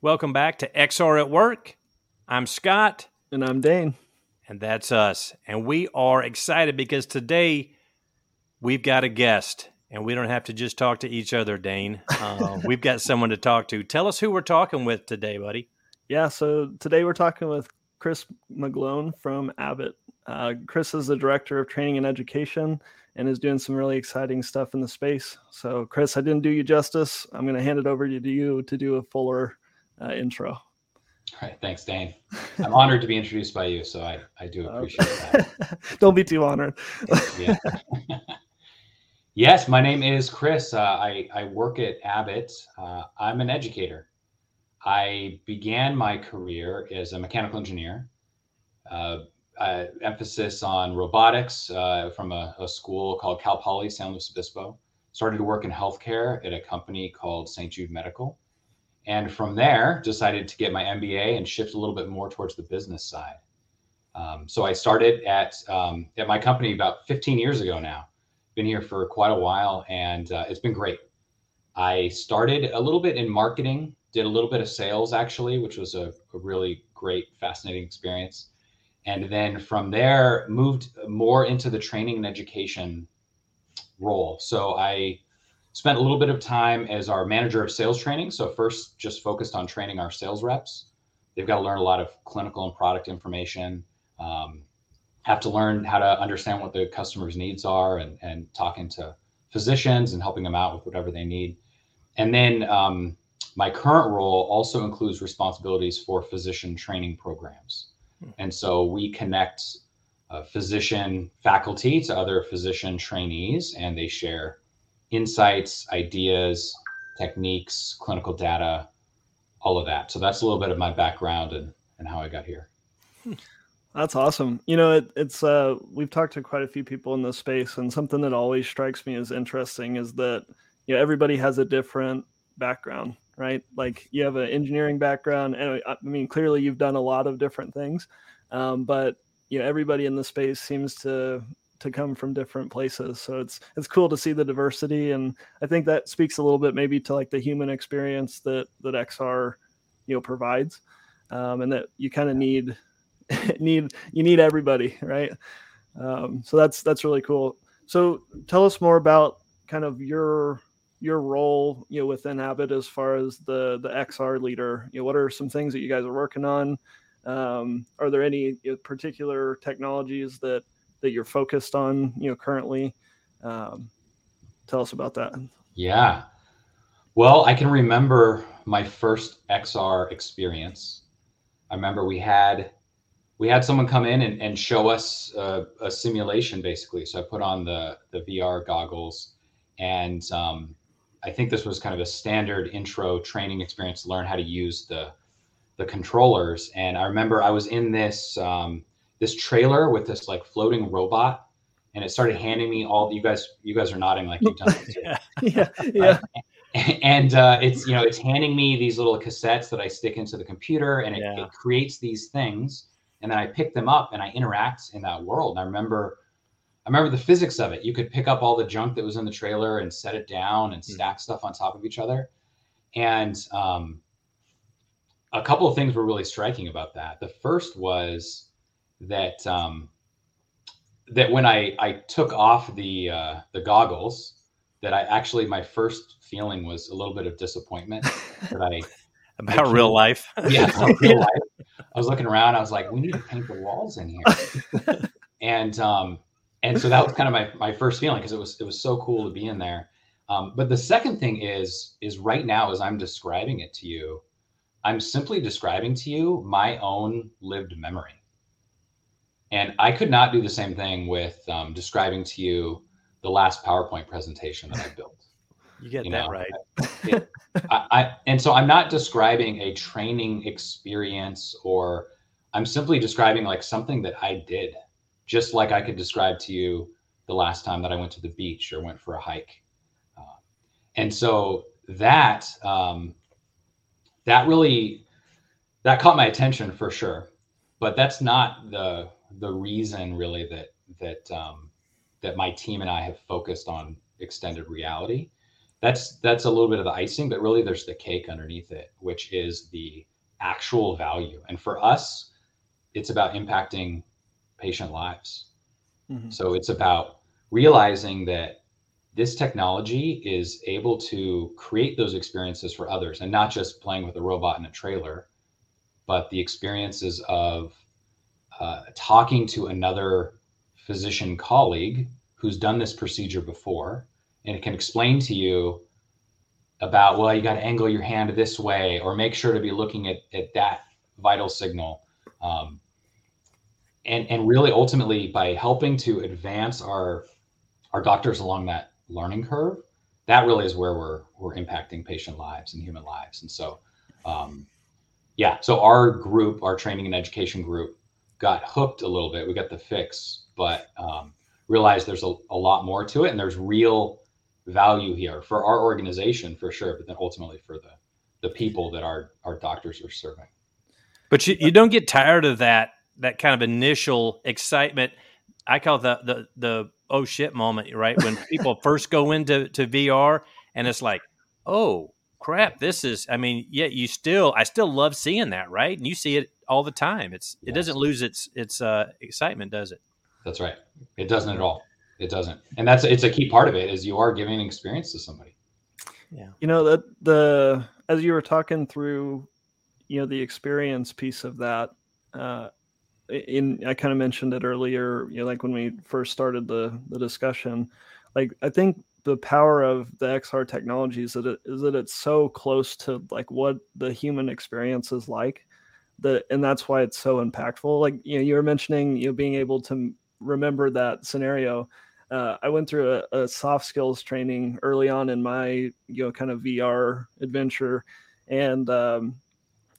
Welcome back to XR at Work. I'm Scott. And I'm Dane. And that's us. And we are excited because today we've got a guest and we don't have to just talk to each other, Dane. Uh, we've got someone to talk to. Tell us who we're talking with today, buddy. Yeah, so today we're talking with Chris McGlone from Abbott. Uh, Chris is the director of training and education and is doing some really exciting stuff in the space. So, Chris, I didn't do you justice. I'm going to hand it over to you to do a fuller uh, intro. All right. Thanks, Dane. I'm honored to be introduced by you. So I, I do appreciate that. Don't be too honored. yeah. yes, my name is Chris. Uh, I, I work at Abbott. Uh, I'm an educator. I began my career as a mechanical engineer, uh, uh emphasis on robotics uh, from a, a, school called Cal Poly San Luis Obispo. Started to work in healthcare at a company called St. Jude Medical and from there decided to get my mba and shift a little bit more towards the business side. Um, so i started at um, at my company about 15 years ago now. Been here for quite a while and uh, it's been great. I started a little bit in marketing did a little bit of sales actually which was a, a really great fascinating experience. And then from there moved more into the training and education role. So i spent a little bit of time as our manager of sales training. So first, just focused on training our sales reps. They've got to learn a lot of clinical and product information. Um, have to learn how to understand what the customer's needs are and, and talking to physicians and helping them out with whatever they need. And then um, my current role also includes responsibilities for physician training programs. Hmm. And so we connect uh, physician faculty to other physician trainees, and they share insights, ideas, techniques, clinical data, all of that. So that's a little bit of my background and, and how I got here. That's awesome. You know, it, it's uh, we've talked to quite a few people in this space, and something that always strikes me as interesting is that you know everybody has a different background, right? Like you have an engineering background, and I mean, clearly you've done a lot of different things, um, but you know everybody in the space seems to to come from different places. So it's it's cool to see the diversity, and I think that speaks a little bit maybe to like the human experience that that XR you know provides, um, and that you kind of need need you need everybody, right? Um, so that's that's really cool. So tell us more about kind of your your role you know within Abbott as far as the the XR leader. You know, what are some things that you guys are working on? Um, are there any you know, particular technologies that that you're focused on, you know, currently. Um, tell us about that. Yeah. Well, I can remember my first XR experience. I remember we had we had someone come in and, and show us a, a simulation basically. So I put on the the VR goggles, and um, I think this was kind of a standard intro training experience to learn how to use the the controllers. And I remember I was in this um, this trailer with this like floating robot and it started handing me all you guys you guys are nodding like you've done yeah yeah, yeah. and uh, it's you know it's handing me these little cassettes that i stick into the computer and it, yeah. it, creates these things and then i pick them up and i interact in that world and i remember i remember the physics of it you could pick up all the junk that was in the trailer and set it down and hmm. stack mm. stuff on top of each other and um, a couple of things were really striking about that the first was that um, that when I I took off the uh, the goggles, that I actually my first feeling was a little bit of disappointment that I about I real life. Yeah, real life. I was looking around. I was like, we need to paint the walls in here, and um, and so that was kind of my my first feeling because it was it was so cool to be in there. Um, but the second thing is is right now as I'm describing it to you, I'm simply describing to you my own lived memory. And I could not do the same thing with um, describing to you the last PowerPoint presentation that I built. You get you that know? right. it, I, I, and so I'm not describing a training experience or I'm simply describing like something that I did, just like I could describe to you the last time that I went to the beach or went for a hike. Uh, and so that um, that really that caught my attention for sure. But that's not the the reason really that that um, that my team and I have focused on extended reality. that's that's a little bit of the icing, but really there's the cake underneath it, which is the actual value. And for us, it's about impacting patient lives. Mm-hmm. So it's about realizing that this technology is able to create those experiences for others and not just playing with a robot in a trailer, but the experiences of uh, talking to another physician colleague who's done this procedure before and it can explain to you about well you got to angle your hand this way or make sure to be looking at, at that vital signal. Um, and and really ultimately by helping to advance our our doctors along that learning curve that really is where we're we're impacting patient lives and human lives. And so um, yeah so our group our training and education group got hooked a little bit we got the fix but um, realized there's a, a lot more to it and there's real value here for our organization for sure but then ultimately for the the people that our our doctors are serving but you, you don't get tired of that that kind of initial excitement. I call the the the oh shit moment, right? When people first go into to VR and it's like, oh crap, this is. I mean, yeah, you still, I still love seeing that, right? And you see it all the time. It's yes. it doesn't lose its its uh, excitement, does it? That's right. It doesn't at all. It doesn't, and that's it's a key part of it is you are giving an experience to somebody. Yeah, you know that the as you were talking through, you know, the experience piece of that. Uh, in I kind of mentioned it earlier, you know, like when we first started the the discussion, like I think the power of the XR technology is that it is that it's so close to like what the human experience is like that and that's why it's so impactful. Like you know, you were mentioning you know being able to remember that scenario. Uh, I went through a, a soft skills training early on in my you know kind of VR adventure, and um,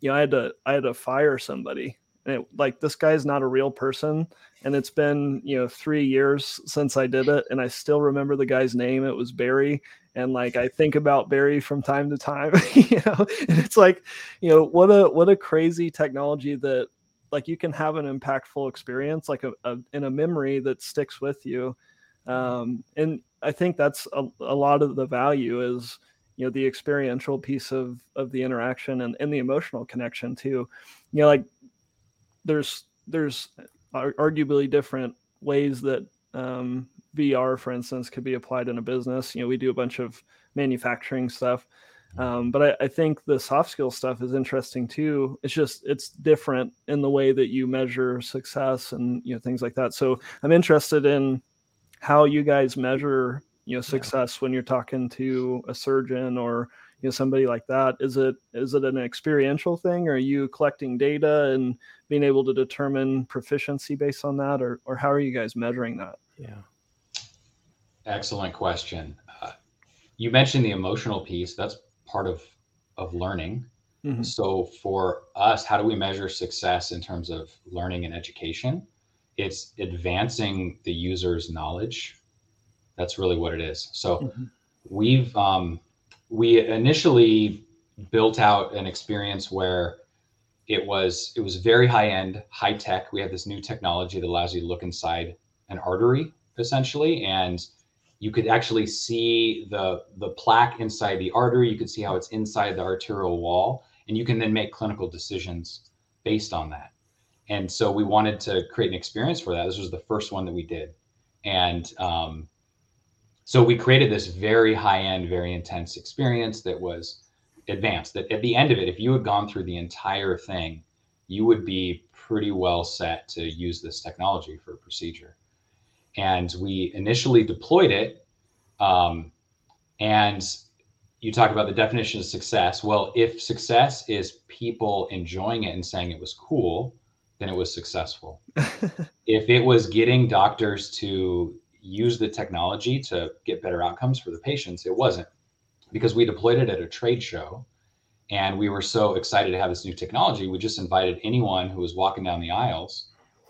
you know I had to I had to fire somebody it, like this guy's not a real person and it's been you know three years since i did it and i still remember the guy's name. It was barry and like i think about barry from time to time you know? And it's like you know what a what a crazy technology that like you can have an impactful experience like a, a in a memory that sticks with you. Um and i think that's a, a lot of the value is you know the experiential piece of of the interaction and, and the emotional connection too. You know like there's there's arguably different ways that um, VR, for instance, could be applied in a business. You know, we do a bunch of manufacturing stuff, um, but I, I, think the soft skill stuff is interesting too. It's just it's different in the way that you measure success and you know things like that. So I'm interested in how you guys measure you know success yeah. when you're talking to a surgeon or you know somebody like that is it is it an experiential thing? Or are you collecting data and being able to determine proficiency based on that or or how are you guys measuring that? Yeah. Excellent question. Uh, you mentioned the emotional piece that's part of of learning. Mm-hmm. so for us how do we measure success in terms of learning and education? It's advancing the user's knowledge. That's really what it is. So mm-hmm. we've um, we initially built out an experience where it was it was very high end, high tech. We had this new technology that allows you to look inside an artery essentially, and you could actually see the the plaque inside the artery. You could see how it's inside the arterial wall, and you can then make clinical decisions based on that. And so we wanted to create an experience for that. This was the first one that we did, and um, so we created this very high end, very intense experience that was advanced. That at the end of it, if you had gone through the entire thing, you would be pretty well set to use this technology for a procedure. And we initially deployed it. Um, and you talk about the definition of success. Well, if success is people enjoying it and saying it was cool, then it was successful. if it was getting doctors to use the technology to get better outcomes for the patients. It wasn't because we deployed it at a trade show and we were so excited to have this new technology. We just invited anyone who was walking down the aisles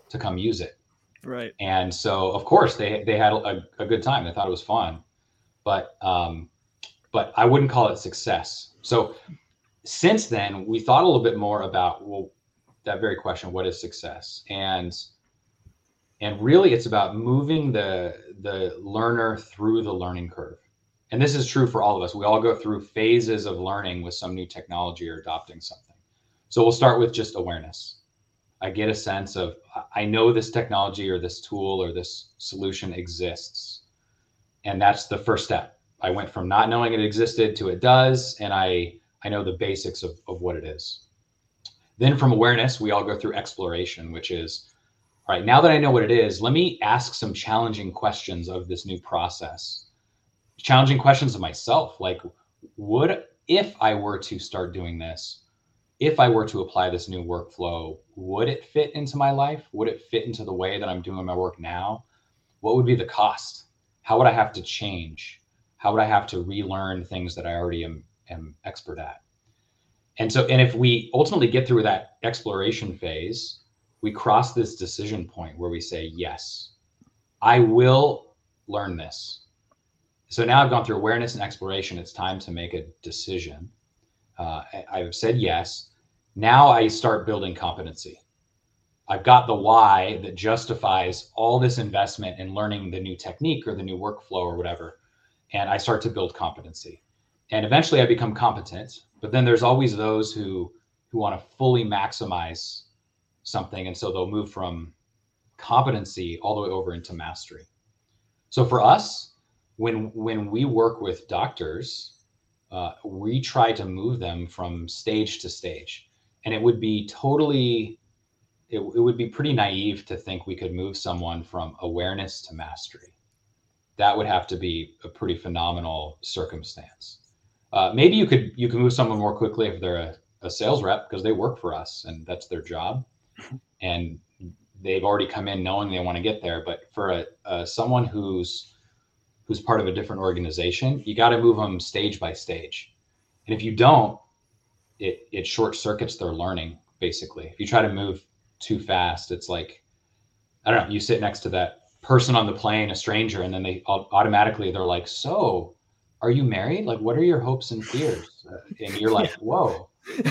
to come use it. Right. And so, of course, they, they had a, a good time. They thought it was fun, but, um, but I wouldn't call it success. So since then, we thought a little bit more about, well, that very question, what is success? And and really it's about moving the the learner through the learning curve and this is true for all of us, we all go through phases of learning with some new technology or adopting something. So we'll start with just awareness. I get a sense of I know this technology or this tool or this solution exists. And that's the first step. I went from not knowing it existed to it does, and I I know the basics of, of what it is. Then from awareness, we all go through exploration, which is all right, now that I know what it is, let me ask some challenging questions of this new process. Challenging questions of myself, like would if I were to start doing this, if I were to apply this new workflow, would it fit into my life? Would it fit into the way that I'm doing my work now? What would be the cost? How would I have to change? How would I have to relearn things that I already am, am expert at? And so, and if we ultimately get through that exploration phase, we cross this decision point where we say, yes, I will learn this. So now I've gone through awareness and exploration. It's time to make a decision. Uh, I've said yes. Now I start building competency. I've got the why that justifies all this investment in learning the new technique or the new workflow or whatever. And I start to build competency. And eventually I become competent. But then there's always those who who want to fully maximize something. And so they'll move from competency all the way over into mastery. So for us, when when we work with doctors, uh, we try to move them from stage to stage and it would be totally it, it would be pretty naive to think we could move someone from awareness to mastery that would have to be a pretty phenomenal circumstance uh, maybe you could you can move someone more quickly if they're a, a sales rep because they work for us and that's their job and they've already come in knowing they want to get there but for a, a someone who's who's part of a different organization you got to move them stage by stage and if you don't it it short circuits their learning basically. If you try to move too fast, it's like I don't know. You sit next to that person on the plane, a stranger, and then they automatically they're like, "So, are you married? Like, what are your hopes and fears?" And you're like, "Whoa,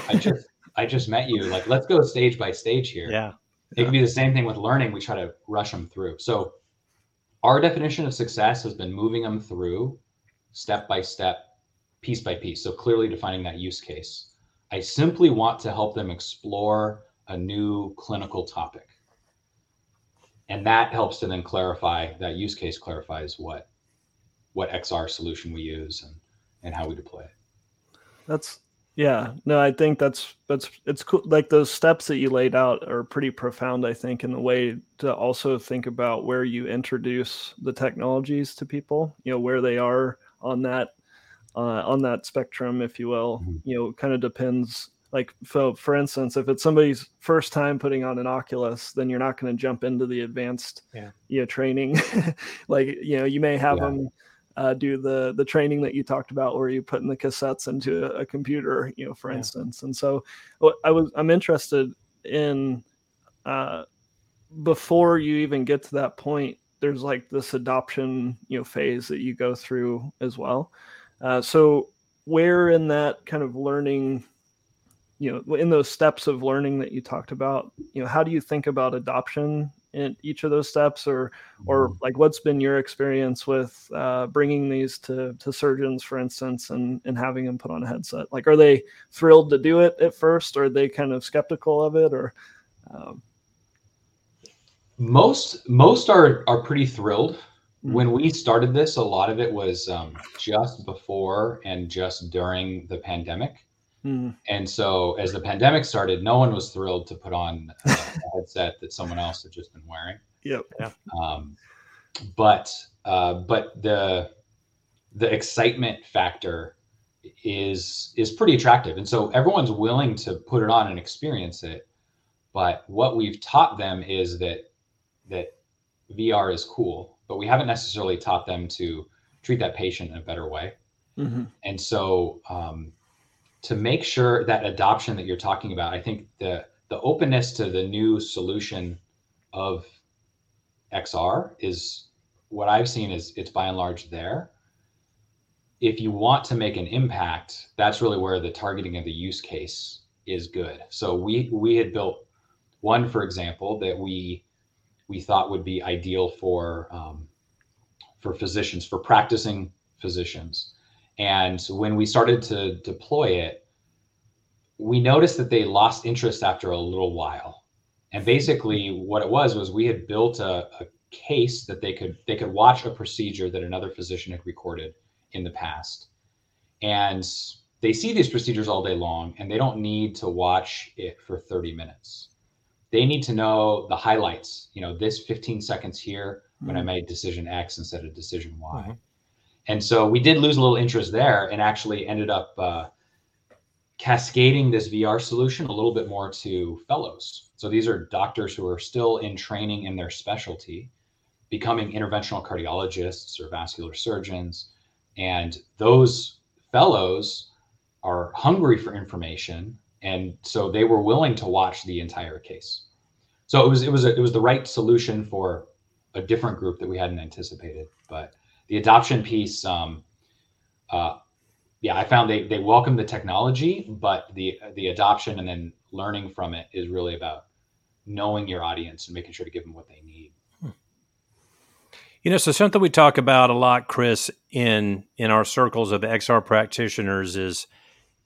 I just I just met you. Like, let's go stage by stage here." Yeah. It can be the same thing with learning. We try to rush them through. So, our definition of success has been moving them through step by step, piece by piece. So, clearly defining that use case. I simply want to help them explore a new clinical topic. And that helps to then clarify that use case clarifies what what XR solution we use and, and how we deploy it. That's yeah, no, I think that's that's it's cool. Like those steps that you laid out are pretty profound. I think in the way to also think about where you introduce the technologies to people. You know where they are on that uh, on that spectrum, if you will. Mm-hmm. You know, kind of depends. Like, so for instance, if it's somebody's first time putting on an Oculus, then you're not going to jump into the advanced, yeah. you know, training. like, you know, you may have yeah. them uh, do the the training that you talked about, where you put in the cassettes into a, a computer, you know, for yeah. instance. And so, I was I'm interested in uh, before you even get to that point. There's like this adoption, you know, phase that you go through as well. Uh, so where in that kind of learning, you know, in those steps of learning that you talked about, you know, how do you think about adoption in each of those steps, or or mm-hmm. like what's been your experience with uh, bringing these to to surgeons, for instance, and and having them put on a headset? Like, are they thrilled to do it at first, or are they kind of skeptical of it, or um... most most are are pretty thrilled when mm-hmm. we started this, a lot of it was um, just before and just during the pandemic. Mm. And so, as the pandemic started, no one was thrilled to put on a, headset that someone else had just been wearing. Yep. Yeah. Um, but uh, but the the excitement factor is is pretty attractive, and so everyone's willing to put it on and experience it. But what we've taught them is that that VR is cool but we haven't necessarily taught them to treat that patient in a better way. Mm-hmm. And so, um, to make sure that adoption that you're talking about, I think the the openness to the new solution of XR is what I've seen is it's by and large there. If you want to make an impact, that's really where the targeting of the use case is good. So we we had built one, for example, that we we thought would be ideal for um, for physicians for practicing physicians. And when we started to deploy it, we noticed that they lost interest after a little while. And basically, what it was was we had built a, a case that they could they could watch a procedure that another physician had recorded in the past, and they see these procedures all day long, and they don't need to watch it for 30 minutes. They need to know the highlights. You know, this 15 seconds here when I mm-hmm. made decision X instead of decision Y. Mm-hmm. And so we did lose a little interest there, and actually ended up. Uh, cascading this VR solution a little bit more to fellows. So these are doctors who are still in training in their specialty, becoming interventional cardiologists or vascular surgeons. And those fellows are hungry for information. And so they were willing to watch the entire case. So it was it was a, it was the right solution for a different group that we hadn't anticipated. But the adoption piece, um, uh, yeah, I found they they welcome the technology, but the the adoption and then learning from it is really about knowing your audience and making sure to give them what they need. Hmm. You know, so something we talk about a lot, Chris, in in our circles of XR practitioners is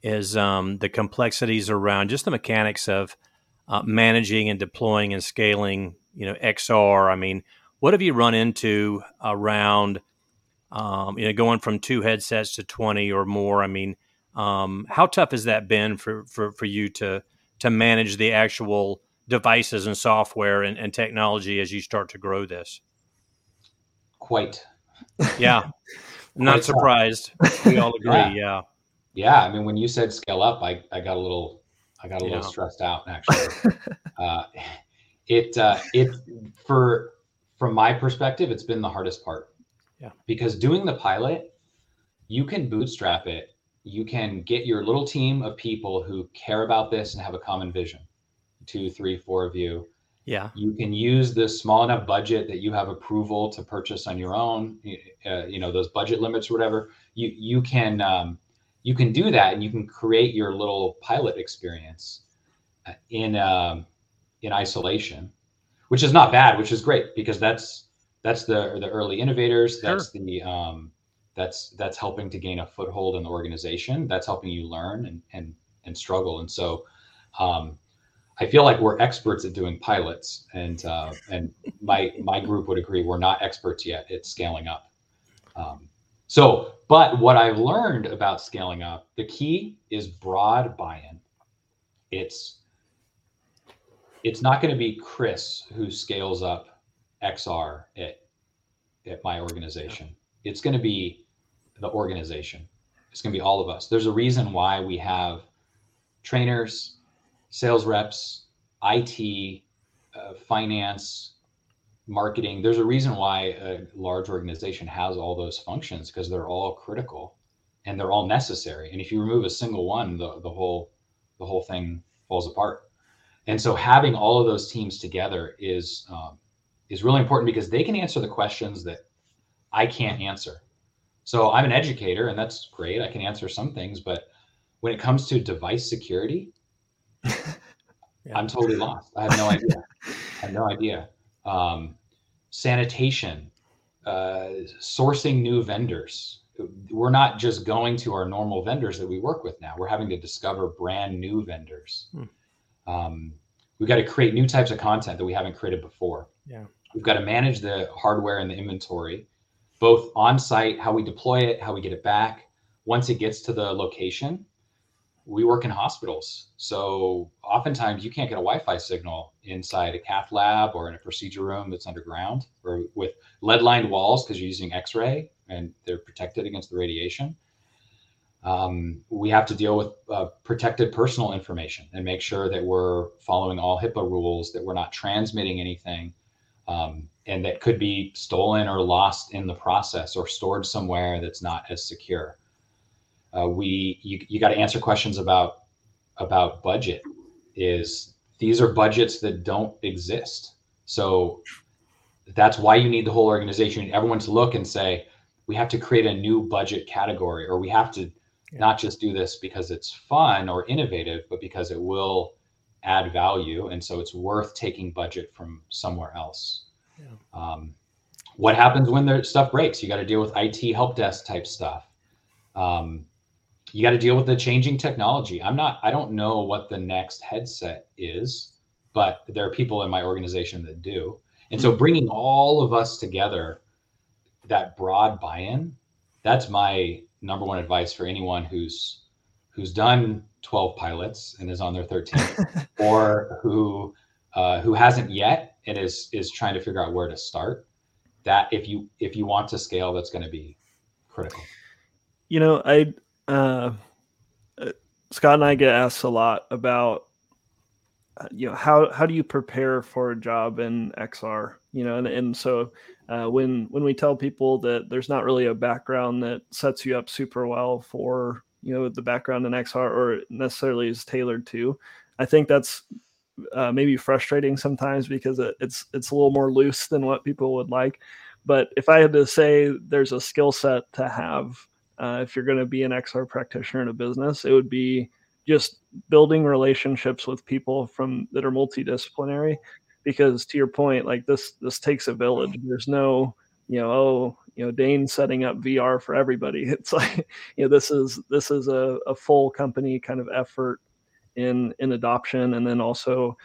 is um, the complexities around just the mechanics of uh, managing and deploying and scaling. You know, XR. I mean, what have you run into around? Um, you know, going from two headsets to 20 or more. I mean, um, how tough has that been for, for, for you to, to manage the actual devices and software and, and technology as you start to grow this? Quite. Yeah. Not surprised. We all agree. Yeah. yeah. yeah. I mean, when you said scale up, I, I got a little, I got a little yeah. stressed out actually. uh, it, uh, it, for, from my perspective, it's been the hardest part yeah. Because doing the pilot, you can bootstrap it. You can get your little team of people who care about this and have a common vision. Two, three, four of you. Yeah. You can use the small enough budget that you have approval to purchase on your own. Uh, you know those budget limits or whatever. You you can um, you can do that, and you can create your little pilot experience uh, in um, in isolation, which is not bad, which is great because that's that's the the early innovators. That's sure. the um, that's that's helping to gain a foothold in the organization. That's helping you learn and and and struggle. And so, um, I feel like we're experts at doing pilots, and uh, and my my group would agree we're not experts yet at scaling up. Um, so, but what I've learned about scaling up, the key is broad buy-in. It's it's not going to be Chris who scales up XR at at my organization. It's going to be the organization. It's going to be all of us. There's a reason why we have trainers, sales reps, IT, uh, finance, marketing. There's a reason why a large organization has all those functions because they're all critical and they're all necessary. And if you remove a single one, the, the whole the whole thing falls apart. And so having all of those teams together is um, is really important because they can answer the questions that I can't answer. So I'm an educator, and that's great. I can answer some things, but when it comes to device security, yeah. I'm totally lost. I have no idea. I have no idea. Um, sanitation, uh, sourcing new vendors. We're not just going to our normal vendors that we work with now. We're having to discover brand new vendors. Hmm. Um, we've got to create new types of content that we haven't created before. Yeah. We've got to manage the hardware and the inventory, both on site, how we deploy it, how we get it back. Once it gets to the location, we work in hospitals. So oftentimes you can't get a Wi Fi signal inside a cath lab or in a procedure room that's underground or with lead lined walls because you're using X ray and they're protected against the radiation. Um, we have to deal with uh, protected personal information and make sure that we're following all HIPAA rules, that we're not transmitting anything um, and that could be stolen or lost in the process or stored somewhere that's not as secure. Uh, we you, you got to answer questions about about budget is these are budgets that don't exist so that's why you need the whole organization everyone to look and say we have to create a new budget category or we have to yeah. not just do this because it's fun or innovative but because it will add value and so it's worth taking budget from somewhere else yeah. um, what happens when their stuff breaks? You got to deal with IT help desk type stuff. Um, you got to deal with the changing technology. I'm not, I don't know what the next headset is, but there are people in my organization that do. And so bringing all of us together, that broad buy-in, that's my number one advice for anyone who's who's done 12 pilots and is on their 13th or who uh, who hasn't yet and is is trying to figure out where to start that if you if you want to scale that's going to be critical. You know i uh, uh, scott and i get asked a lot about uh, you know how how do you prepare for a job in xr you know and, and so uh, when when we tell people that there's not really a background that sets you up super well for you know the background in xr or necessarily is tailored to. I think that's uh, maybe frustrating sometimes because it, it's it's a little more loose than what people would like. But if i had to say there's a skill set to have uh, if you're going to be an xr practitioner in a business it would be just building relationships with people from that are multidisciplinary. Because to your point like this this takes a village. There's no you know oh you know dane setting up vr for everybody. It's like you know this is this is a, a full company kind of effort in in adoption. And then also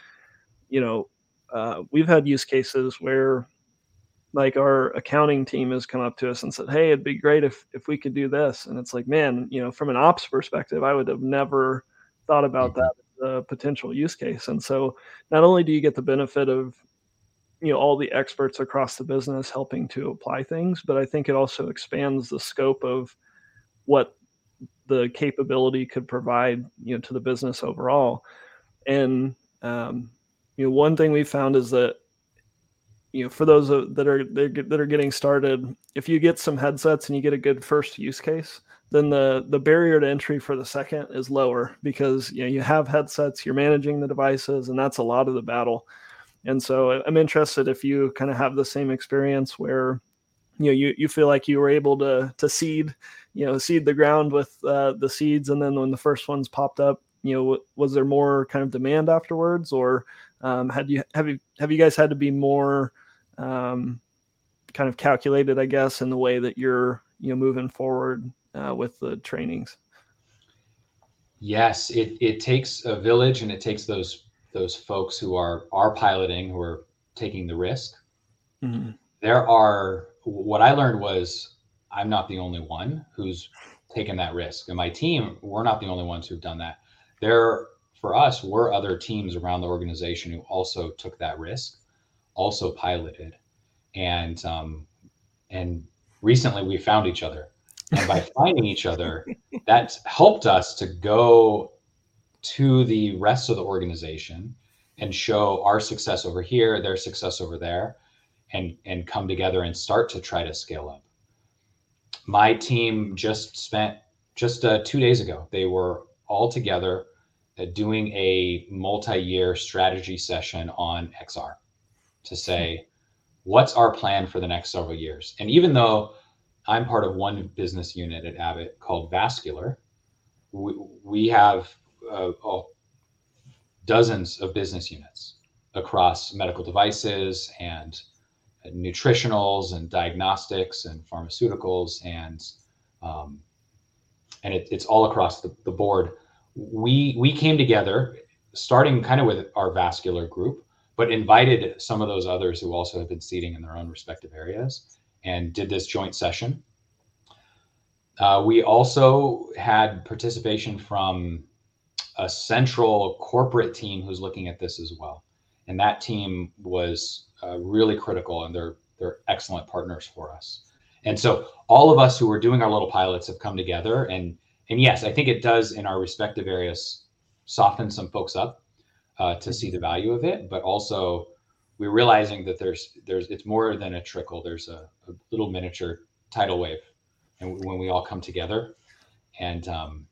you know uh, we've had use cases where like our accounting team has come up to us and said hey it'd be great if if we could do this. And it's like man you know from an ops perspective i would have never thought about mm-hmm. that a potential use case. And so not only do you get the benefit of you know all the experts across the business helping to apply things but i think it also expands the scope of what the capability could provide you know to the business overall. And um, you know one thing we found is that you know for those that are that are getting started if you get some headsets and you get a good first use case then the the barrier to entry for the second is lower because you know you have headsets you're managing the devices and that's a lot of the battle and so i'm interested if you kind of have the same experience where you know you, you feel like you were able to to seed you know seed the ground with uh, the seeds and then when the first ones popped up you know was there more kind of demand afterwards? Or um, had you have you have you guys had to be more um, kind of calculated i guess in the way that you're you know moving forward uh, with the trainings? Yes it, it takes a village and it takes those those folks who are are piloting who are taking the risk. Mm-hmm. there are what i learned was i'm not the only one who's taken that risk. And my team we're not the only ones who've done that. There for us were other teams around the organization who also took that risk also piloted and um, and recently we found each other. And by finding each other that's helped us to go to the rest of the organization and show our success over here their success over there and and come together and start to try to scale up my team just spent just uh, two days ago they were all together uh, doing a multi-year strategy session on xr to say what's our plan for the next several years and even though I'm part of one business unit at Abbott called Vascular. We, we have uh, oh, dozens of business units across medical devices and nutritionals and diagnostics and pharmaceuticals and um, and it, it's all across the, the board. We we came together, starting kind of with our vascular group, but invited some of those others who also have been seating in their own respective areas and did this joint session. Uh, we also had participation from a central corporate team who's looking at this as well. And that team was uh, really critical and they're, they're excellent partners for us. And so all of us who were doing our little pilots have come together and, and yes, I think it does in our respective areas soften some folks up uh, to see the value of it, but also we're realizing that there's there's it's more than a trickle. There's a, a little miniature tidal wave, and when we all come together, and um,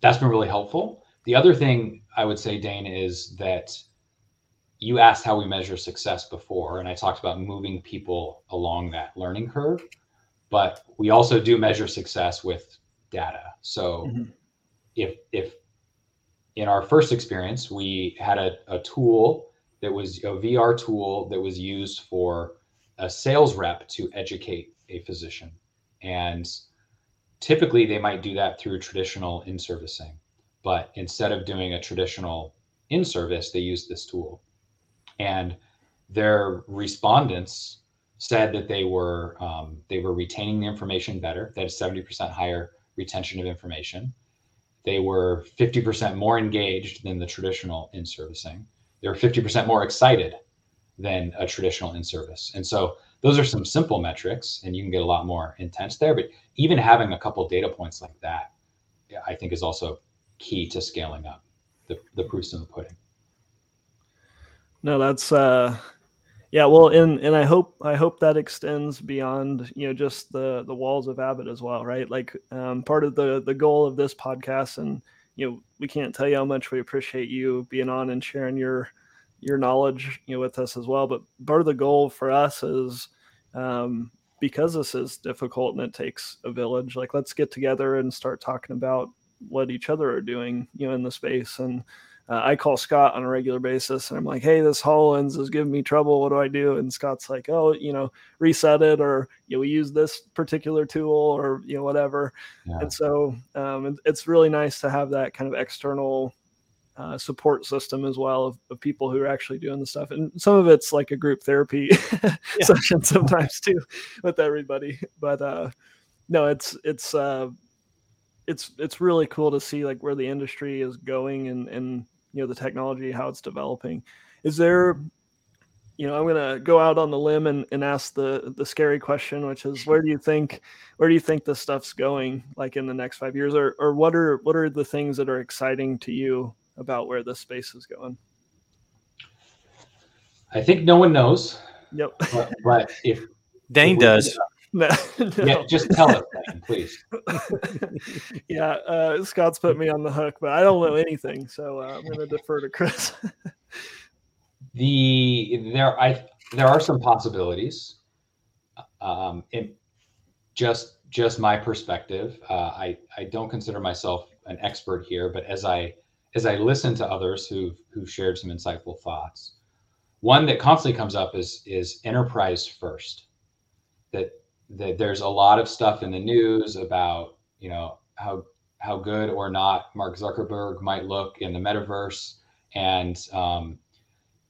that's been really helpful. The other thing I would say, Dane, is that you asked how we measure success before, and I talked about moving people along that learning curve. But we also do measure success with data. So mm-hmm. if if in our first experience we had a, a tool that was a VR tool that was used for a sales rep to educate a physician. And typically they might do that through traditional in servicing. But instead of doing a traditional in service, they used this tool. And their respondents said that they were um, they were retaining the information better. They had 70% higher retention of information. They were 50% more engaged than the traditional in servicing. They were 50% more excited than a traditional in service. And so those are some simple metrics, and you can get a lot more intense there. But even having a couple data points like that, I think is also key to scaling up. The the proof's in the pudding. No, that's uh yeah, well, and and I hope I hope that extends beyond you know just the the walls of Abbott as well, right? Like um, part of the the goal of this podcast, and you know we can't tell you how much we appreciate you being on and sharing your your knowledge you know with us as well. But part of the goal for us is um, because this is difficult and it takes a village. Like let's get together and start talking about what each other are doing, you know, in the space and uh, I call Scott on a regular basis and I'm like, hey, this HoloLens is giving me trouble. What do I do? And Scott's like, oh, you know, reset it or, you know, we use this particular tool or, you know, whatever. Yeah. And so um, it's really nice to have that kind of external uh, support system as well of, of, people who are actually doing the stuff. And some of it's like a group therapy session sometimes too with everybody. But uh, no, it's, it's, uh, it's it's really cool to see like where the industry is going and and you know the technology how it's developing. Is there you know i'm going to go out on the limb and, and ask the the scary question which is where do you think where do you think this stuff's going like in the next five years? Or, or what are what are the things that are exciting to you about where this space is going? I think no one knows. Yep. But, but if dane if does no, no. Yeah, just tell us, please. yeah, uh, Scott's put me on the hook, but I don't know anything, so uh, I'm going to defer to Chris. the there I there are some possibilities. Um, in just just my perspective, uh, I I don't consider myself an expert here, but as I as I listen to others who who shared some insightful thoughts, one that constantly comes up is is enterprise first. That that there's a lot of stuff in the news about you know how how good or not Mark Zuckerberg might look in the metaverse, and um,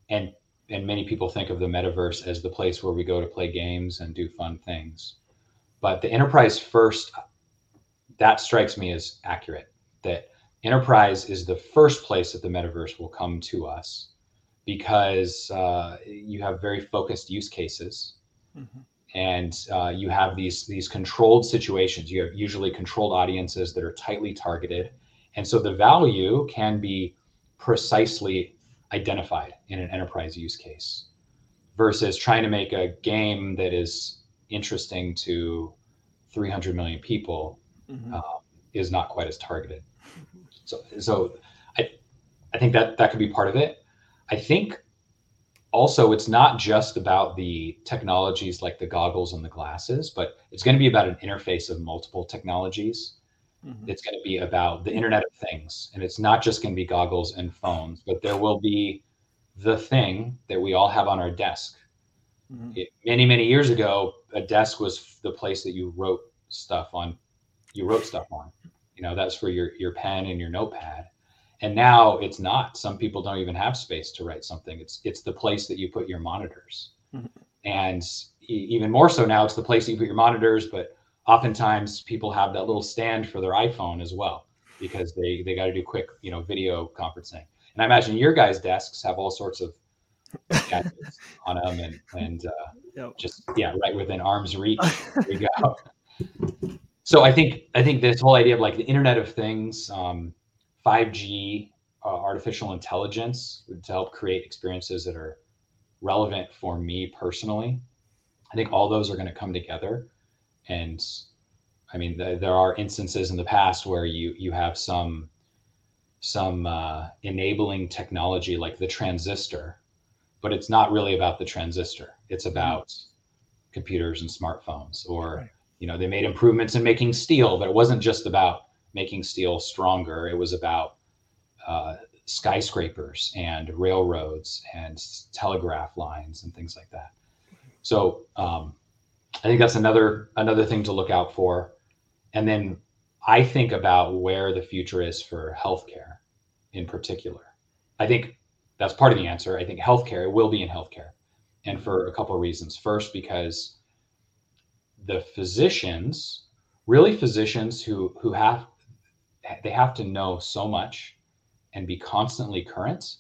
and and many people think of the metaverse as the place where we go to play games and do fun things. But the enterprise first, that strikes me as accurate. That enterprise is the first place that the metaverse will come to us because uh, you have very focused use cases. Mm-hmm and uh, you have these these controlled situations. You have usually controlled audiences that are tightly targeted, and so the value can be precisely identified in an enterprise use case, versus trying to make a game that is interesting to 300 million people mm-hmm. uh, is not quite as targeted. So so I I think that that could be part of it. I think also it's not just about the technologies like the goggles and the glasses but it's going to be about an interface of multiple technologies mm-hmm. it's going to be about the internet of things and it's not just going to be goggles and phones but there will be the thing that we all have on our desk mm-hmm. it, many many years ago a desk was the place that you wrote stuff on you wrote stuff on you know that's for your your pen and your notepad and now it's not. Some people don't even have space to write something. It's it's the place that you put your monitors. Mm-hmm. and e- even more so now it's the place that you put your monitors but oftentimes people have that little stand for their iphone as well because they they got to do quick you know video conferencing. And i imagine your guys desks have all sorts of gadgets on them and and uh, yep. just yeah right within arm's reach. There you go. So i think i think this whole idea of like the internet of things um, 5G uh, artificial intelligence to help create experiences that are relevant for me personally. I think all those are going to come together. And I mean, the, there are instances in the past where you you have some some uh, enabling technology like the transistor, but it's not really about the transistor. It's mm-hmm. about computers and smartphones. Or right. you know, they made improvements in making steel, but it wasn't just about making steel stronger. It was about uh, skyscrapers and railroads and telegraph lines and things like that. So um, I think that's another another thing to look out for. And then I think about where the future is for healthcare in particular. I think that's part of the answer. I think healthcare it will be in healthcare, and for a couple of reasons. First, because the physicians, really physicians who who have they have to know so much and be constantly current.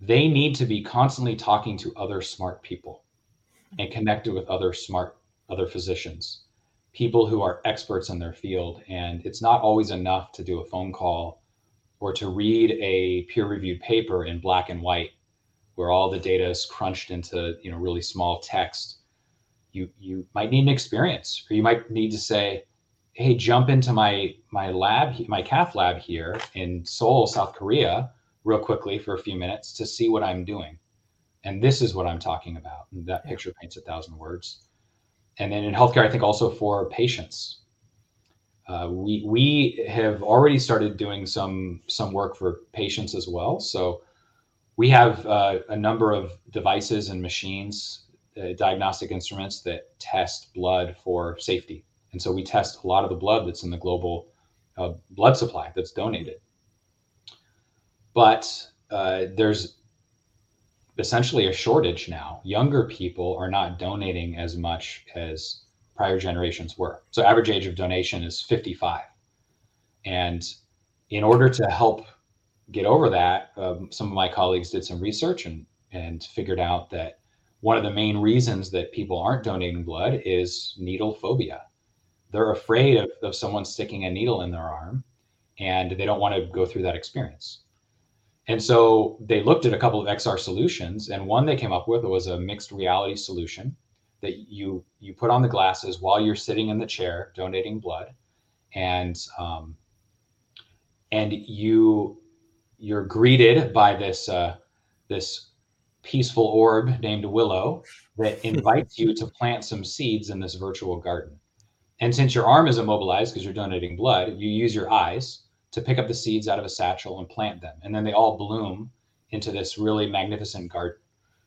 They need to be constantly talking to other smart people and connected with other smart other physicians, people who are experts in their field. And it's not always enough to do a phone call or to read a peer-reviewed paper in black and white where all the data is crunched into you know really small text you you might need an experience or you might need to say hey jump into my my lab my cath lab here in seoul south korea real quickly for a few minutes to see what i'm doing and this is what i'm talking about and that picture paints a thousand words and then in healthcare i think also for patients uh, we we have already started doing some some work for patients as well. So we have uh, a number of devices and machines, uh, diagnostic instruments that test blood for safety. And so we test a lot of the blood that's in the global uh, blood supply that's donated. But uh, there's essentially a shortage now. Younger people are not donating as much as prior generations were. So average age of donation is 55. And in order to help get over that, um, some of my colleagues did some research and, and figured out that one of the main reasons that people aren't donating blood is needle phobia. They're afraid of, of someone sticking a needle in their arm and they don't want to go through that experience. And so they looked at a couple of XR solutions, and one they came up with was a mixed reality solution that you you put on the glasses while you're sitting in the chair donating blood, and um, and you you're greeted by this uh, this peaceful orb named Willow that invites you to plant some seeds in this virtual garden. And since your arm is immobilized because you're donating blood, you use your eyes to pick up the seeds out of a satchel and plant them. And then they all bloom into this really magnificent garden.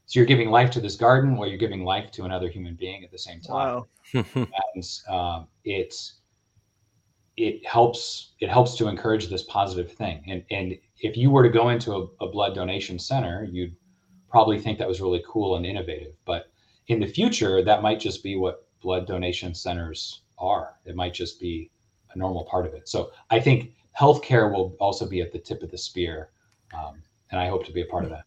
So you're giving life to this garden while you're giving life to another human being at the same time. Wow. and um, it it helps it helps to encourage this positive thing. And and if you were to go into a, a blood donation center, you'd probably think that was really cool and innovative. But in the future, that might just be what blood donation centers are. It might just be a normal part of it. So I think healthcare will also be at the tip of the spear, um, and I hope to be a part of that.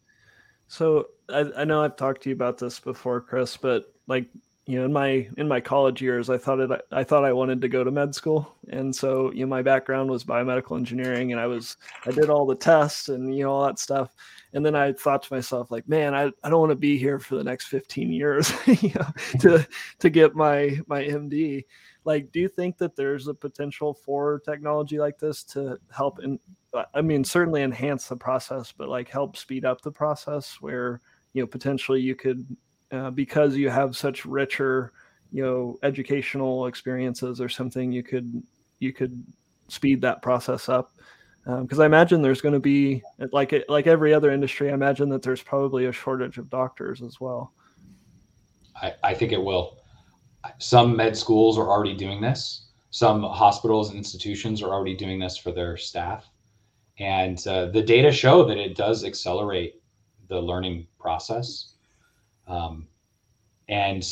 So I, I know I've talked to you about this before, Chris, but like you know in my in my college years i thought it i thought i wanted to go to med school and so you know my background was biomedical engineering and i was i did all the tests and you know all that stuff and then i thought to myself like man i, I don't want to be here for the next 15 years you know to to get my my md like do you think that there's a potential for technology like this to help in i mean certainly enhance the process but like help speed up the process where you know potentially you could uh, because you have such richer you know educational experiences or something you could you could speed that process up because um, I imagine there's going to be like like every other industry. I imagine that there's probably a shortage of doctors as well. I, I think it will. Some med schools are already doing this. Some hospitals and institutions are already doing this for their staff, and uh, the data show that it does accelerate the learning process. Um, and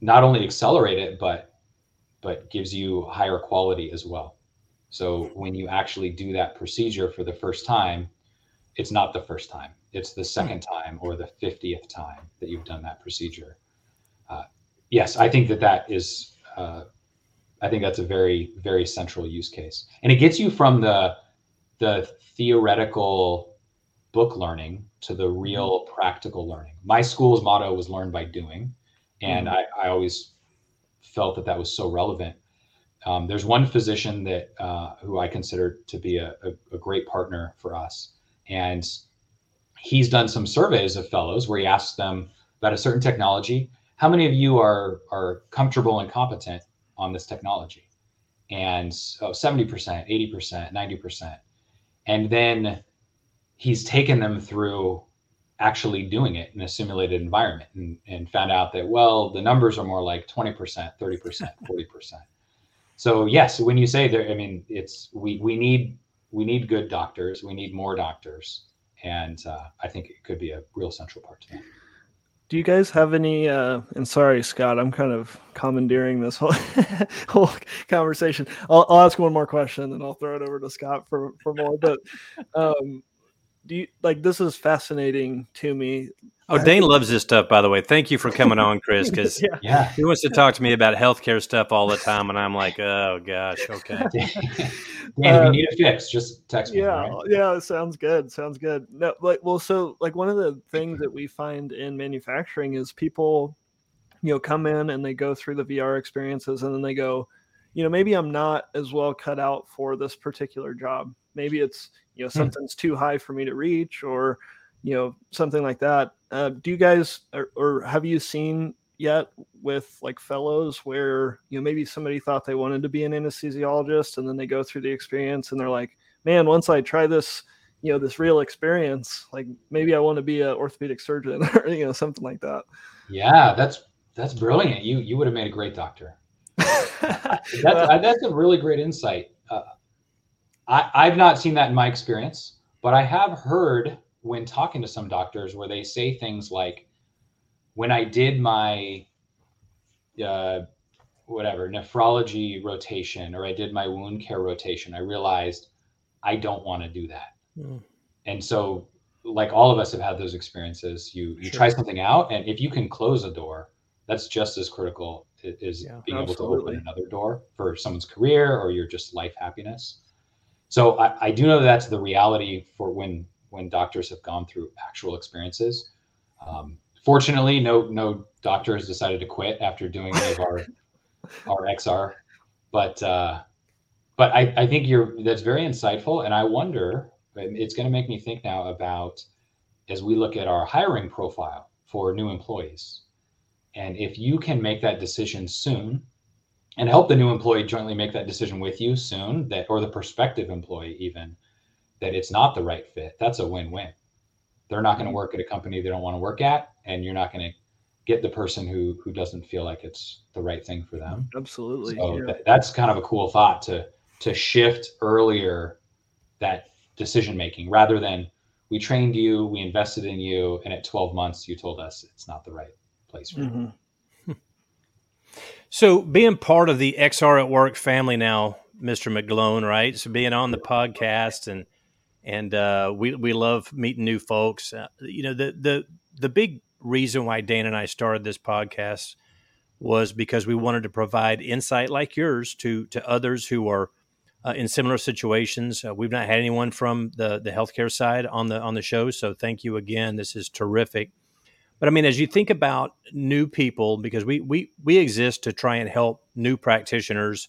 not only accelerate it but but gives you higher quality as well. So when you actually do that procedure for the first time it's not the first time. It's the second time or the 50th time that you've done that procedure. Uh, yes i think that that is uh, i think that's a very very central use case and it gets you from the the theoretical book learning to the mm-hmm. real practical learning. My school's motto was learn by doing. And mm-hmm. I, I always felt that that was so relevant. Um, there's one physician that uh, who I consider to be a, a, a, great partner for us, and he's done some surveys of fellows where he asks them about a certain technology. How many of you are are comfortable and competent on this technology? And oh, 70%, 80%, 90%. And then he's taken them through actually doing it in a simulated environment and, and found out that well the numbers are more like 20% 30% 40% so yes when you say there i mean it's we we need we need good doctors we need more doctors and uh, i think it could be a real central part to that do you guys have any uh and sorry scott i'm kind of commandeering this whole whole conversation. I'll, I'll ask one more question and i'll throw it over to scott for for more but um do you like this is fascinating to me Oh, Dane loves this stuff, by the way. Thank you for coming on, Chris, because yeah. yeah. he wants to talk to me about healthcare stuff all the time, and I'm like, oh gosh, okay. Dan, if you uh, need a fix, just text me. Yeah, right? yeah, sounds good. Sounds good. No, like, well, so like one of the things that we find in manufacturing is people, you know, come in and they go through the VR experiences, and then they go, you know, maybe I'm not as well cut out for this particular job. Maybe it's you know hmm. something's hmm. too high for me to reach, or you know something like that. Uh, do you guys or, or, have you seen yet with like fellows where you know maybe somebody thought they wanted to be an anesthesiologist and then they go through the experience and they're like man once i try this you know this real experience like maybe i want to be an orthopedic surgeon or you know something like that. Yeah that's that's brilliant. You you would have made a great doctor. That's, that's a really great insight. Uh, I, i've not seen that in my experience but i have heard when talking to some doctors where they say things like, when I did my uh, whatever nephrology rotation or I did my wound care rotation, I realized I don't want to do that. Mm. And so, like all of us have had those experiences. You you sure. try something out, and if you can close a door, that's just as critical as yeah, being absolutely. able to open another door for someone's career or your just life happiness. So I, I do know that's the reality for when when doctors have gone through actual experiences. Um, fortunately, no no doctor has decided to quit after doing any of our our XR, but uh, but I, I think you're that's very insightful, and I wonder it's going to make me think now about as we look at our hiring profile for new employees, and if you can make that decision soon and help the new employee jointly make that decision with you soon that or the prospective employee even that it's not the right fit, that's a win-win. They're not going to mm-hmm. work at a company they don't want to work at, and you're not going to get the person who who doesn't feel like it's the right thing for them. Absolutely. So yeah. th- that's kind of a cool thought to to shift earlier that decision making rather than we trained you, we invested in you, and at 12 months you told us it's not the right place for mm-hmm. you. So being part of the XR at Work family now, Mr. McGlone, right? So being on the podcast and and uh, we we love meeting new folks. Uh, you know, the the the big reason why Dan and I started this podcast was because we wanted to provide insight like yours to to others who are uh, in similar situations. Uh, we've not had anyone from the the healthcare side on the on the show, so thank you again. This is terrific. But I mean, as you think about new people, because we we we exist to try and help new practitioners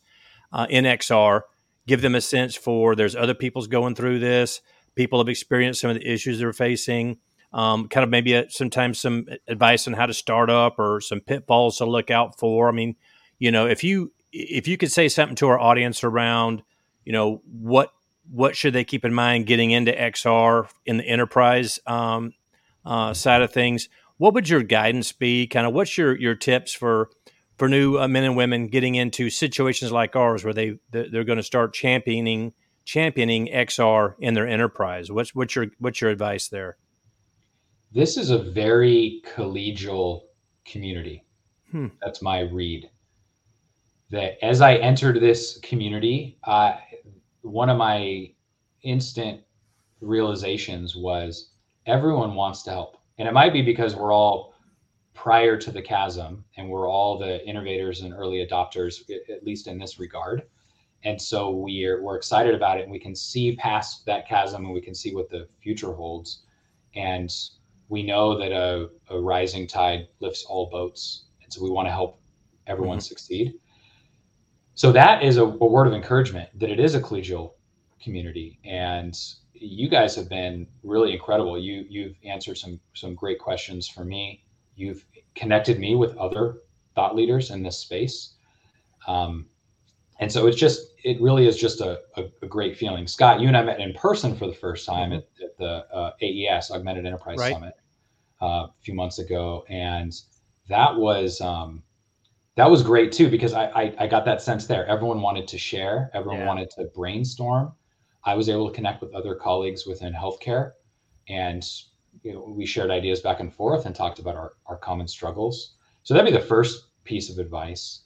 uh, in XR give them a sense for there's other people's going through this. People have experienced some of the issues they're facing. Um, kind of maybe a, sometimes some advice on how to start up or some pitfalls to look out for. I mean, you know, if you if you could say something to our audience around, you know, what what should they keep in mind getting into XR in the enterprise um, uh, side of things? What would your guidance be? Kind of what's your your tips for for new uh, men and women getting into situations like ours where they they're going to start championing championing XR in their enterprise. What's what's your what's your advice there? This is a very collegial community. Hmm. That's my read. That as I entered this community, uh, one of my instant realizations was everyone wants to help, and it might be because we're all prior to the chasm and we're all the innovators and early adopters at least in this regard. And so we're we're excited about it and we can see past that chasm and we can see what the future holds. And we know that a, a rising tide lifts all boats and so we want to help everyone mm-hmm. succeed. So that is a, a word of encouragement that it is a collegial community and you guys have been really incredible. You you've answered some some great questions for me you've connected me with other thought leaders in this space. Um, and so it's just, it really is just a, a, a, great feeling. Scott, you and I met in person for the first time at, at, the uh, AES, Augmented Enterprise right. Summit. uh, a few months ago, and that was um, that was great too because I, I, I got that sense there. Everyone wanted to share. Everyone yeah. wanted to brainstorm. I was able to connect with other colleagues within healthcare, and you know, we shared ideas back and forth and talked about our, our common struggles. So that'd be the first piece of advice.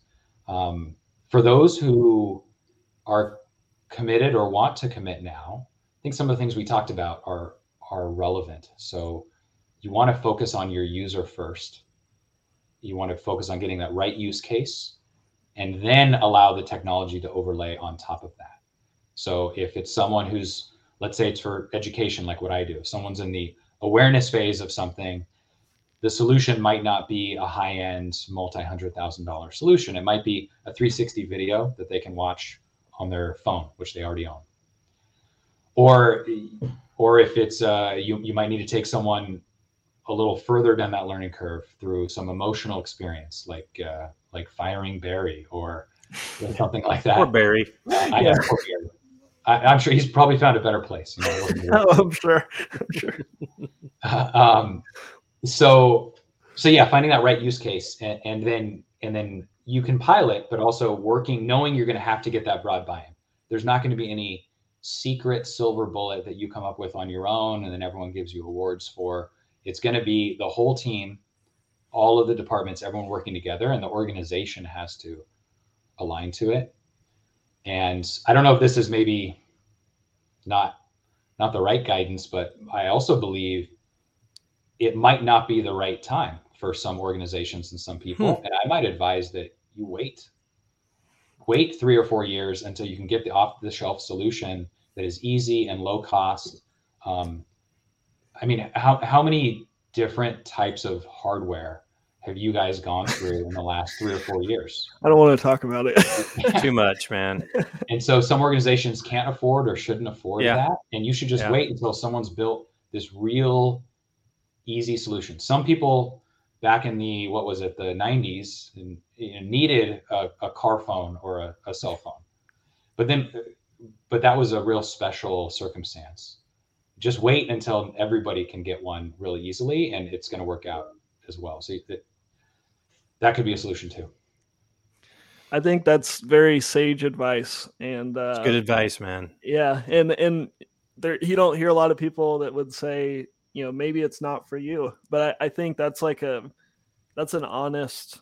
Um, for those who are committed or want to commit now, I think some of the things we talked about are are relevant. So you want to focus on your user first. You want to focus on getting that right use case and then allow the technology to overlay on top of that. So if it's someone who's let's say it's for education like what I do. If someone's in the awareness phase of something, the solution might not be a high-end multi-hundred thousand dollar solution. It might be a 360 video that they can watch on their phone, which they already own. Or or if it's uh, you you might need to take someone a little further down that learning curve through some emotional experience, like uh, like firing Barry or something like that. Or Barry. I, yeah. I, am sure he's probably found a better place. You know, oh, I'm sure. I'm sure. um, so, so yeah, finding that right use case, and, and then and then you can pilot, but also working, knowing you're going to have to get that broad buy-in. There's not going to be any secret silver bullet that you come up with on your own, and then everyone gives you awards for. It's going to be the whole team, all of the departments, everyone working together, and the organization has to align to it and I don't know if this is maybe not not the right guidance, but I also believe it might not be the right time for some organizations and some people. Hmm. And I might advise that you wait. Wait three or four years until you can get the off the shelf solution that is easy and low cost. Um, I mean, how, how many different types of hardware have you guys gone through in the last three or four years? I don't want to talk about it. Too much, man. And so some organizations can't afford or shouldn't afford yeah. that. And you should just yeah. wait until someone's built this real easy solution. Some people back in the, what was it, the 90s and, needed a, a, car phone or a, a cell phone. But then, but that was a real special circumstance. Just wait until everybody can get one really easily and it's going to work out as well. So that that could be a solution too. I think that's very sage advice, and uh, good advice, man. Yeah, and and there you don't hear a lot of people that would say, you know, maybe it's not for you, but I, I think that's like a that's an honest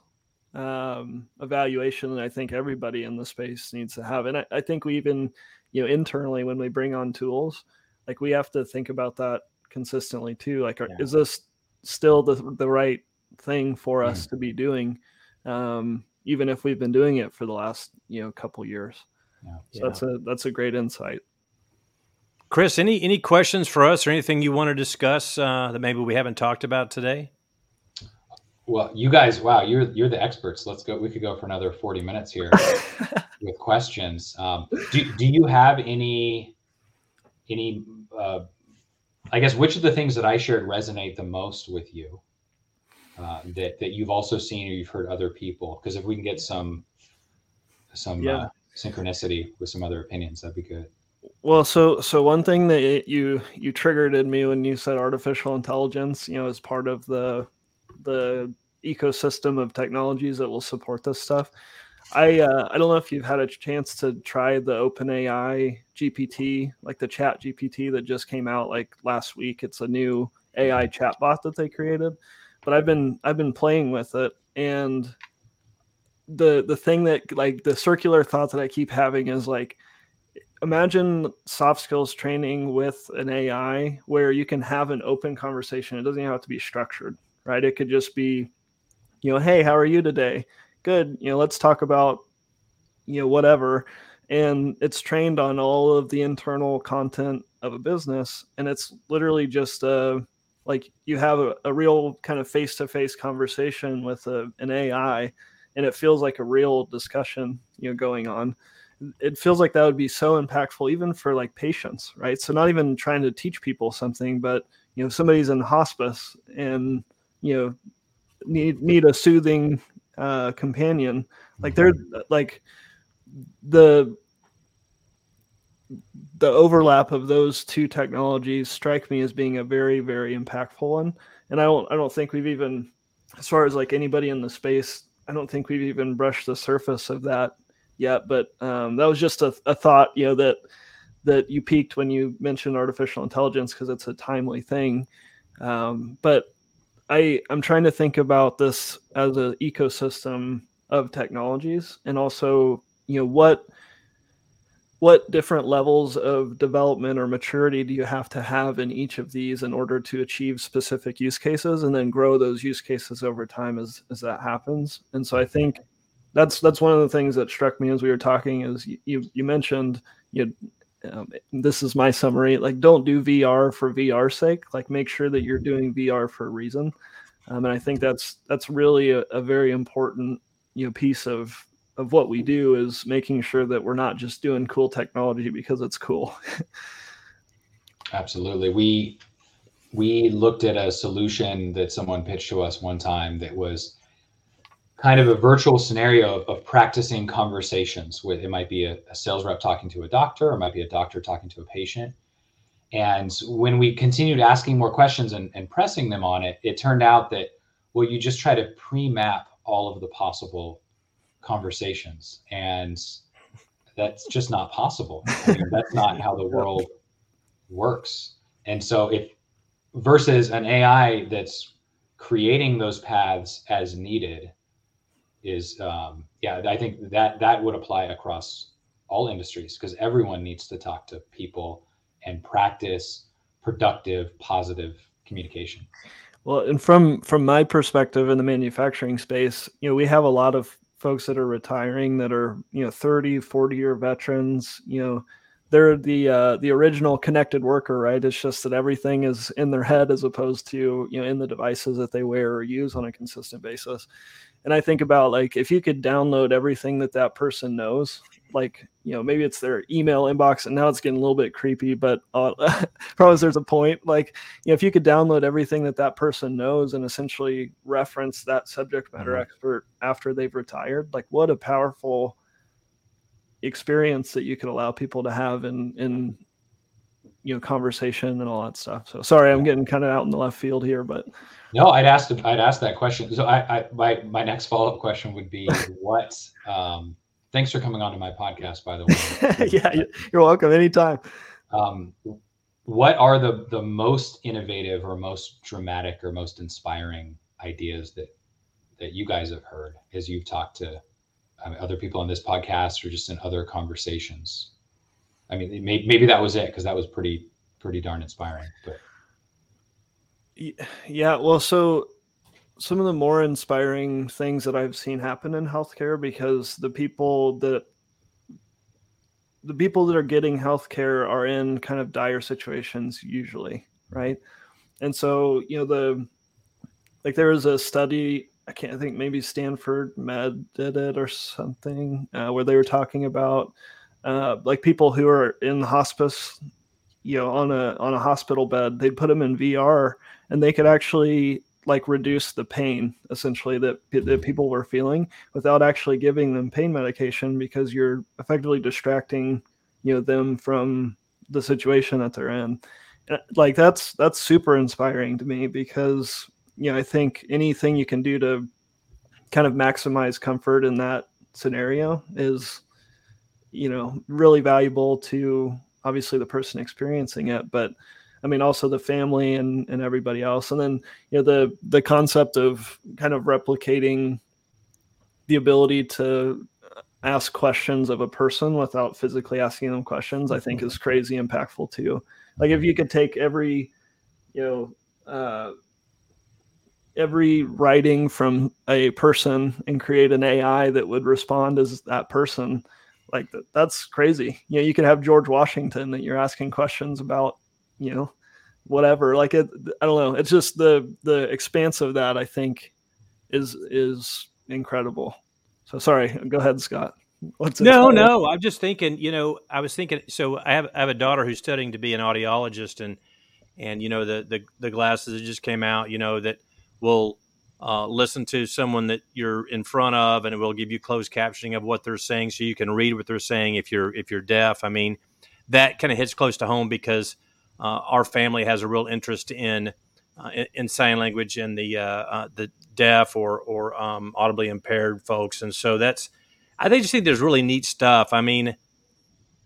um, evaluation that I think everybody in the space needs to have, and I, I think we even, you know, internally when we bring on tools, like we have to think about that consistently too. Like, are, yeah. is this still the the right thing for us mm. to be doing, um, even if we've been doing it for the last you know couple years. Yeah. So yeah. that's a that's a great insight. Chris, any any questions for us or anything you want to discuss uh, that maybe we haven't talked about today? Well, you guys, wow, you're you're the experts. Let's go. We could go for another forty minutes here with questions. Um, do do you have any any uh, I guess which of the things that I shared resonate the most with you uh, that that you've also seen or you've heard other people? Because if we can get some some yeah. uh, synchronicity with some other opinions, that'd be good. Well, so so one thing that you you triggered in me when you said artificial intelligence, you know, as part of the the ecosystem of technologies that will support this stuff. I uh, I don't know if you've had a chance to try the OpenAI GPT, like the Chat GPT that just came out like last week. It's a new AI chatbot that they created, but I've been I've been playing with it, and the the thing that like the circular thought that I keep having is like imagine soft skills training with an AI where you can have an open conversation. It doesn't have to be structured, right? It could just be, you know, hey, how are you today? good you know let's talk about you know whatever and it's trained on all of the internal content of a business and it's literally just uh like you have a, a real kind of face-to-face conversation with a, an ai and it feels like a real discussion you know going on it feels like that would be so impactful even for like patients right so not even trying to teach people something but you know somebody's in hospice and you know need need a soothing uh, companion. Like they're like the the overlap of those two technologies strike me as being a very very impactful one. And i don't i don't think we've even as far as like anybody in the space i don't think we've even brushed the surface of that yet. But um, that was just a, a thought you know that that you piqued when you mentioned artificial intelligence because it's a timely thing. Um, but i i'm trying to think about this as an ecosystem of technologies and also you know what what different levels of development or maturity do you have to have in each of these in order to achieve specific use cases and then grow those use cases over time as as that happens? And so i think that's that's one of the things that struck me as we were talking is you you mentioned you um, this is my summary like don't do vr for vr's sake like make sure that you're doing vr for a reason. Um, and i think that's that's really a, a very important you know piece of of what we do is making sure that we're not just doing cool technology because it's cool. Absolutely. We we looked at a solution that someone pitched to us one time that was kind of a virtual scenario of, practicing conversations with it might be a, a, sales rep talking to a doctor or it might be a doctor talking to a patient and when we continued asking more questions and, and pressing them on it it turned out that well you just try to pre-map all of the possible conversations and that's just not possible. I mean, that's not how the world works. And so if versus an ai that's creating those paths as needed is um, yeah i think that that would apply across all industries because everyone needs to talk to people and practice productive positive communication. Well and from from my perspective in the manufacturing space you know we have a lot of folks that are retiring that are you know 30 40 year veterans you know they're the uh, the original connected worker right? It's just that everything is in their head as opposed to you know in the devices that they wear or use on a consistent basis. And i think about like if you could download everything that that person knows like you know maybe it's their email inbox and now it's getting a little bit creepy but uh, promise there's a point like you know if you could download everything that that person knows and essentially reference that subject matter mm-hmm. expert after they've retired like what a powerful experience that you could allow people to have in in you know conversation and all that stuff so sorry i'm getting kind of out in the left field here but no i'd ask i'd ask that question so i, I my my next follow-up question would be what um Thanks for coming on to my podcast, by the way. yeah, you're welcome anytime. Um, what are the the most innovative or most dramatic or most inspiring ideas that that you guys have heard as you've talked to um, other people on this podcast or just in other conversations? I mean, may, maybe that was it because that was pretty pretty darn inspiring. But yeah, well, so some of the more inspiring things that I've seen happen in healthcare because the people that the people that are getting healthcare are in kind of dire situations usually, right? And so, you know, the like there was a study, I can't I think maybe Stanford Med did it or something, uh, where they were talking about uh, like people who are in hospice, you know, on a on a hospital bed, they'd put them in VR and they could actually like reduce the pain essentially that, that people were feeling without actually giving them pain medication because you're effectively distracting you know them from the situation that they're in. Uh, like that's that's super inspiring to me because you know i think anything you can do to kind of maximize comfort in that scenario is you know really valuable to obviously the person experiencing it but I mean, also the family and and everybody else, and then you know the the concept of kind of replicating the ability to ask questions of a person without physically asking them questions, I think is crazy impactful too. Like if you could take every, you know, uh, every writing from a person and create an AI that would respond as that person, like that, that's crazy. You know, you could have George Washington that you're asking questions about you know, whatever. Like it, I don't know. It's just the the expanse of that. I think is is incredible. So sorry. Go ahead, Scott. What's no, no. I'm just thinking. You know, I was thinking. So I have I have a daughter who's studying to be an audiologist, and and you know the the the glasses that just came out. You know that will uh, listen to someone that you're in front of, and it will give you closed captioning of what they're saying, so you can read what they're saying if you're if you're deaf. I mean, that kind of hits close to home because our family has a real interest in uh, in, in, sign language and the uh, uh, the deaf or or um, audibly impaired folks, and so that's I just think there's really neat stuff. I mean,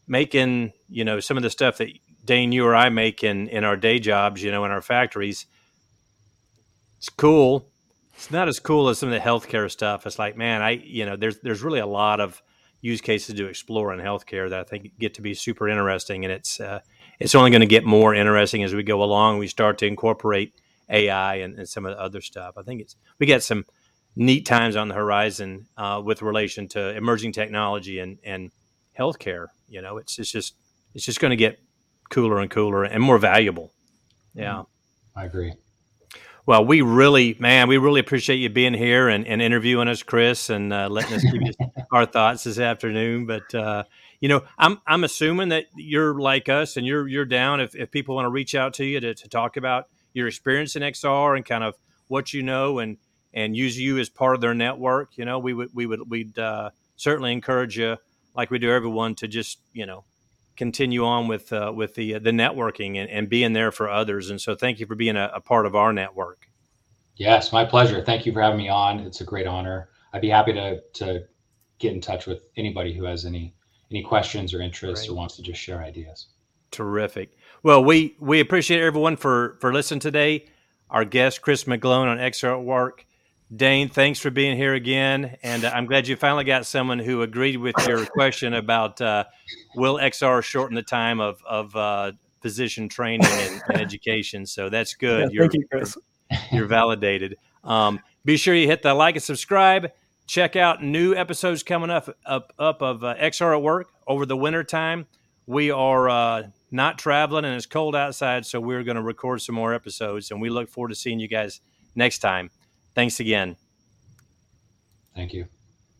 making you know some of the stuff that Dane, you or I make in in our day jobs, you know, in our factories. It's cool. It's not as cool as some of the healthcare stuff. It's like, man, I you know, there's there's really a lot of use cases to explore in healthcare that I think get to be super interesting, and it's uh, it's only going to get more interesting as we go along. We start to incorporate AI and, and, some of the other stuff. I think it's we got some neat times on the horizon uh, with relation to emerging technology and and healthcare. You know, it's it's just it's just going to get cooler and cooler and more valuable. Yeah, I agree. Well, we really, man, we really appreciate you being here and, and interviewing us, Chris, and uh, letting us give you our thoughts this afternoon. But uh, you know, I'm I'm assuming that you're like us and you're you're down if, if people want to reach out to you to, to talk about your experience in XR and kind of what you know and and use you as part of their network. You know, we would we would we'd uh, certainly encourage you, like we do everyone, to just you know continue on with uh, with the the networking and, and, being there for others. And so, thank you for being a, a, part of our network. Yes, my pleasure. Thank you for having me on. It's a great honor. I'd be happy to to get in touch with anybody who has any any questions or interests or wants to just share ideas. Terrific. Well, we we appreciate everyone for for listening today. Our guest Chris McGlone on XR at Work. Dane, thanks for being here again, and uh, I'm glad you finally got someone who agreed with your question about uh, will XR shorten the time of of uh, physician training and, and, education. So that's good. Yeah, thank you, Chris. You're, you're validated. Um, be sure you hit the like and subscribe. Check out new episodes coming up up up of uh, XR at Work over the winter time. We are uh, not traveling and it's cold outside, so we're going to record some more episodes, and we look forward to seeing you guys next time. Thanks again. Thank you.